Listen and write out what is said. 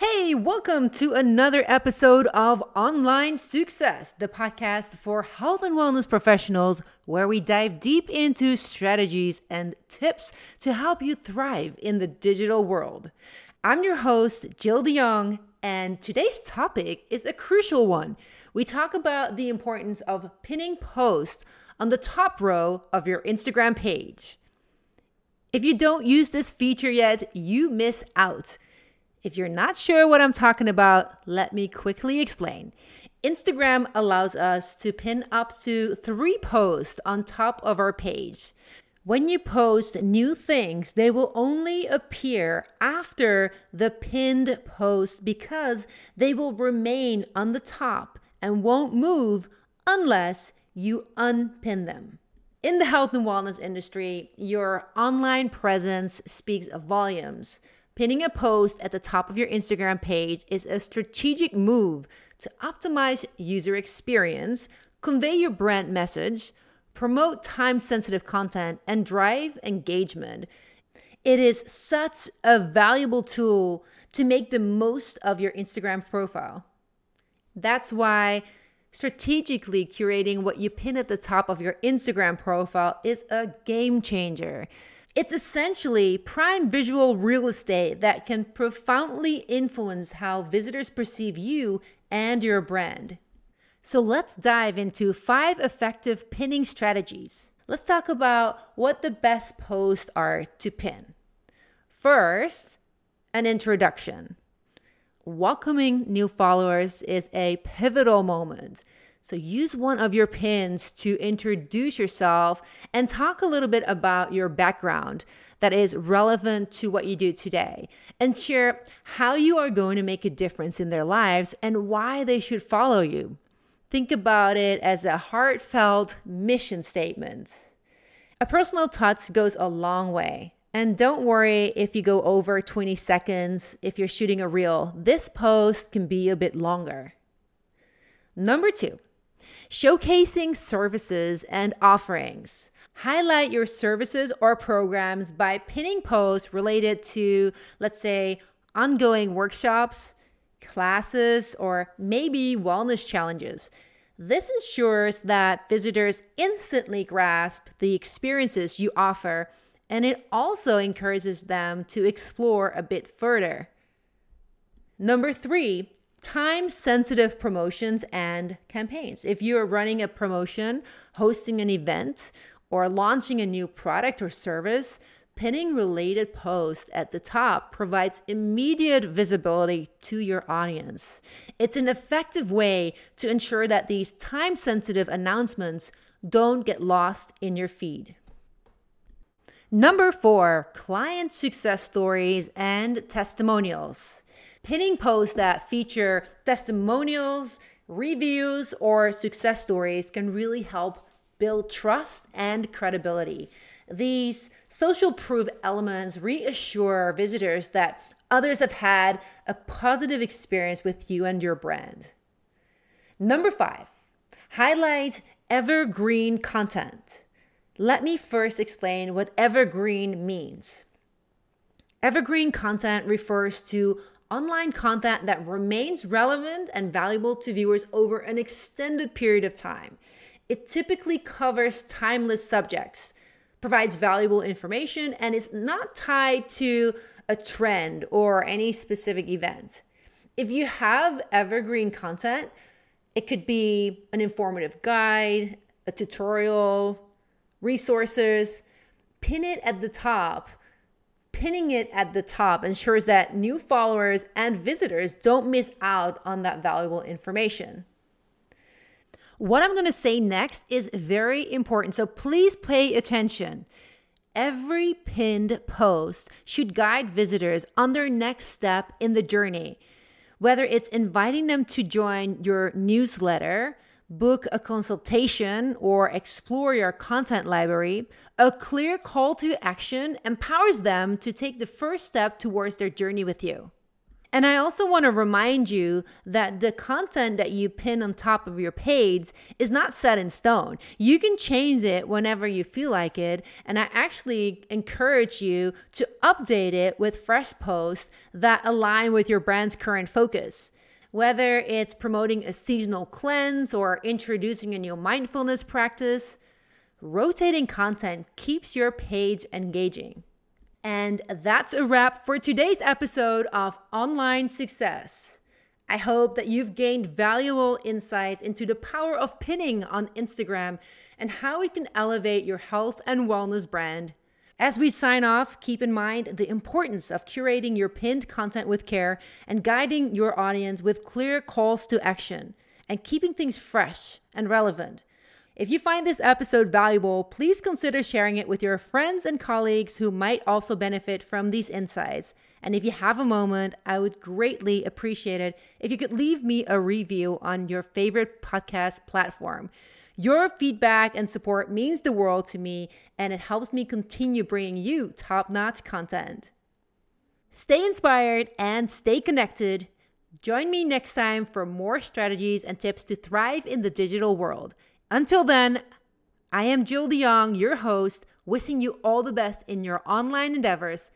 Hey, welcome to another episode of Online Success, the podcast for health and wellness professionals, where we dive deep into strategies and tips to help you thrive in the digital world. I'm your host, Jill DeYoung, and today's topic is a crucial one. We talk about the importance of pinning posts on the top row of your Instagram page. If you don't use this feature yet, you miss out. If you're not sure what I'm talking about, let me quickly explain. Instagram allows us to pin up to three posts on top of our page. When you post new things, they will only appear after the pinned post because they will remain on the top and won't move unless you unpin them. In the health and wellness industry, your online presence speaks volumes. Pinning a post at the top of your Instagram page is a strategic move to optimize user experience, convey your brand message, promote time sensitive content, and drive engagement. It is such a valuable tool to make the most of your Instagram profile. That's why strategically curating what you pin at the top of your Instagram profile is a game changer. It's essentially prime visual real estate that can profoundly influence how visitors perceive you and your brand. So let's dive into five effective pinning strategies. Let's talk about what the best posts are to pin. First, an introduction. Welcoming new followers is a pivotal moment. So use one of your pins to introduce yourself and talk a little bit about your background that is relevant to what you do today and share how you are going to make a difference in their lives and why they should follow you. Think about it as a heartfelt mission statement. A personal touch goes a long way. And don't worry if you go over 20 seconds if you're shooting a reel. This post can be a bit longer. Number two, showcasing services and offerings. Highlight your services or programs by pinning posts related to, let's say, ongoing workshops, classes, or maybe wellness challenges. This ensures that visitors instantly grasp the experiences you offer, and it also encourages them to explore a bit further. Number three, time sensitive promotions and campaigns. If you are running a promotion, hosting an event, or launching a new product or service, pinning related posts at the top provides immediate visibility to your audience. It's an effective way to ensure that these time sensitive announcements don't get lost in your feed. Number four, client success stories and testimonials pinning posts that feature testimonials, reviews, or success stories can really help build trust and credibility. These social proof elements reassure visitors that others have had a positive experience with you and your brand. Number five, highlight evergreen content. Let me first explain what evergreen means. Evergreen content refers to online content that remains relevant and valuable to viewers over an extended period of time. It typically covers timeless subjects, provides valuable information, and is not tied to a trend or any specific event. If you have evergreen content, it could be an informative guide, a tutorial, resources. Pin it at the top pinning it at the top ensures that new followers and visitors don't miss out on that valuable information. What I'm going to say next is very important, so please pay attention. Every pinned post should guide visitors on their next step in the journey, whether it's inviting them to join your newsletter, book a consultation, or explore your content library, a clear call to action empowers them to take the first step towards their journey with you. And I also want to remind you that the content that you pin on top of your page is not set in stone. You can change it whenever you feel like it. And I actually encourage you to update it with fresh posts that align with your brand's current focus. Whether it's promoting a seasonal cleanse or introducing a new mindfulness practice, rotating content keeps your page engaging. And that's a wrap for today's episode of Online Success. I hope that you've gained valuable insights into the power of pinning on Instagram and how it can elevate your health and wellness brand. As we sign off, keep in mind the importance of curating your pinned content with care and guiding your audience with clear calls to action and keeping things fresh and relevant. If you find this episode valuable, please consider sharing it with your friends and colleagues who might also benefit from these insights. And if you have a moment, I would greatly appreciate it if you could leave me a review on your favorite podcast platform. Your feedback and support means the world to me, and it helps me continue bringing you top notch content. Stay inspired and stay connected. Join me next time for more strategies and tips to thrive in the digital world. Until then, I am Jill DeYoung, your host, wishing you all the best in your online endeavors.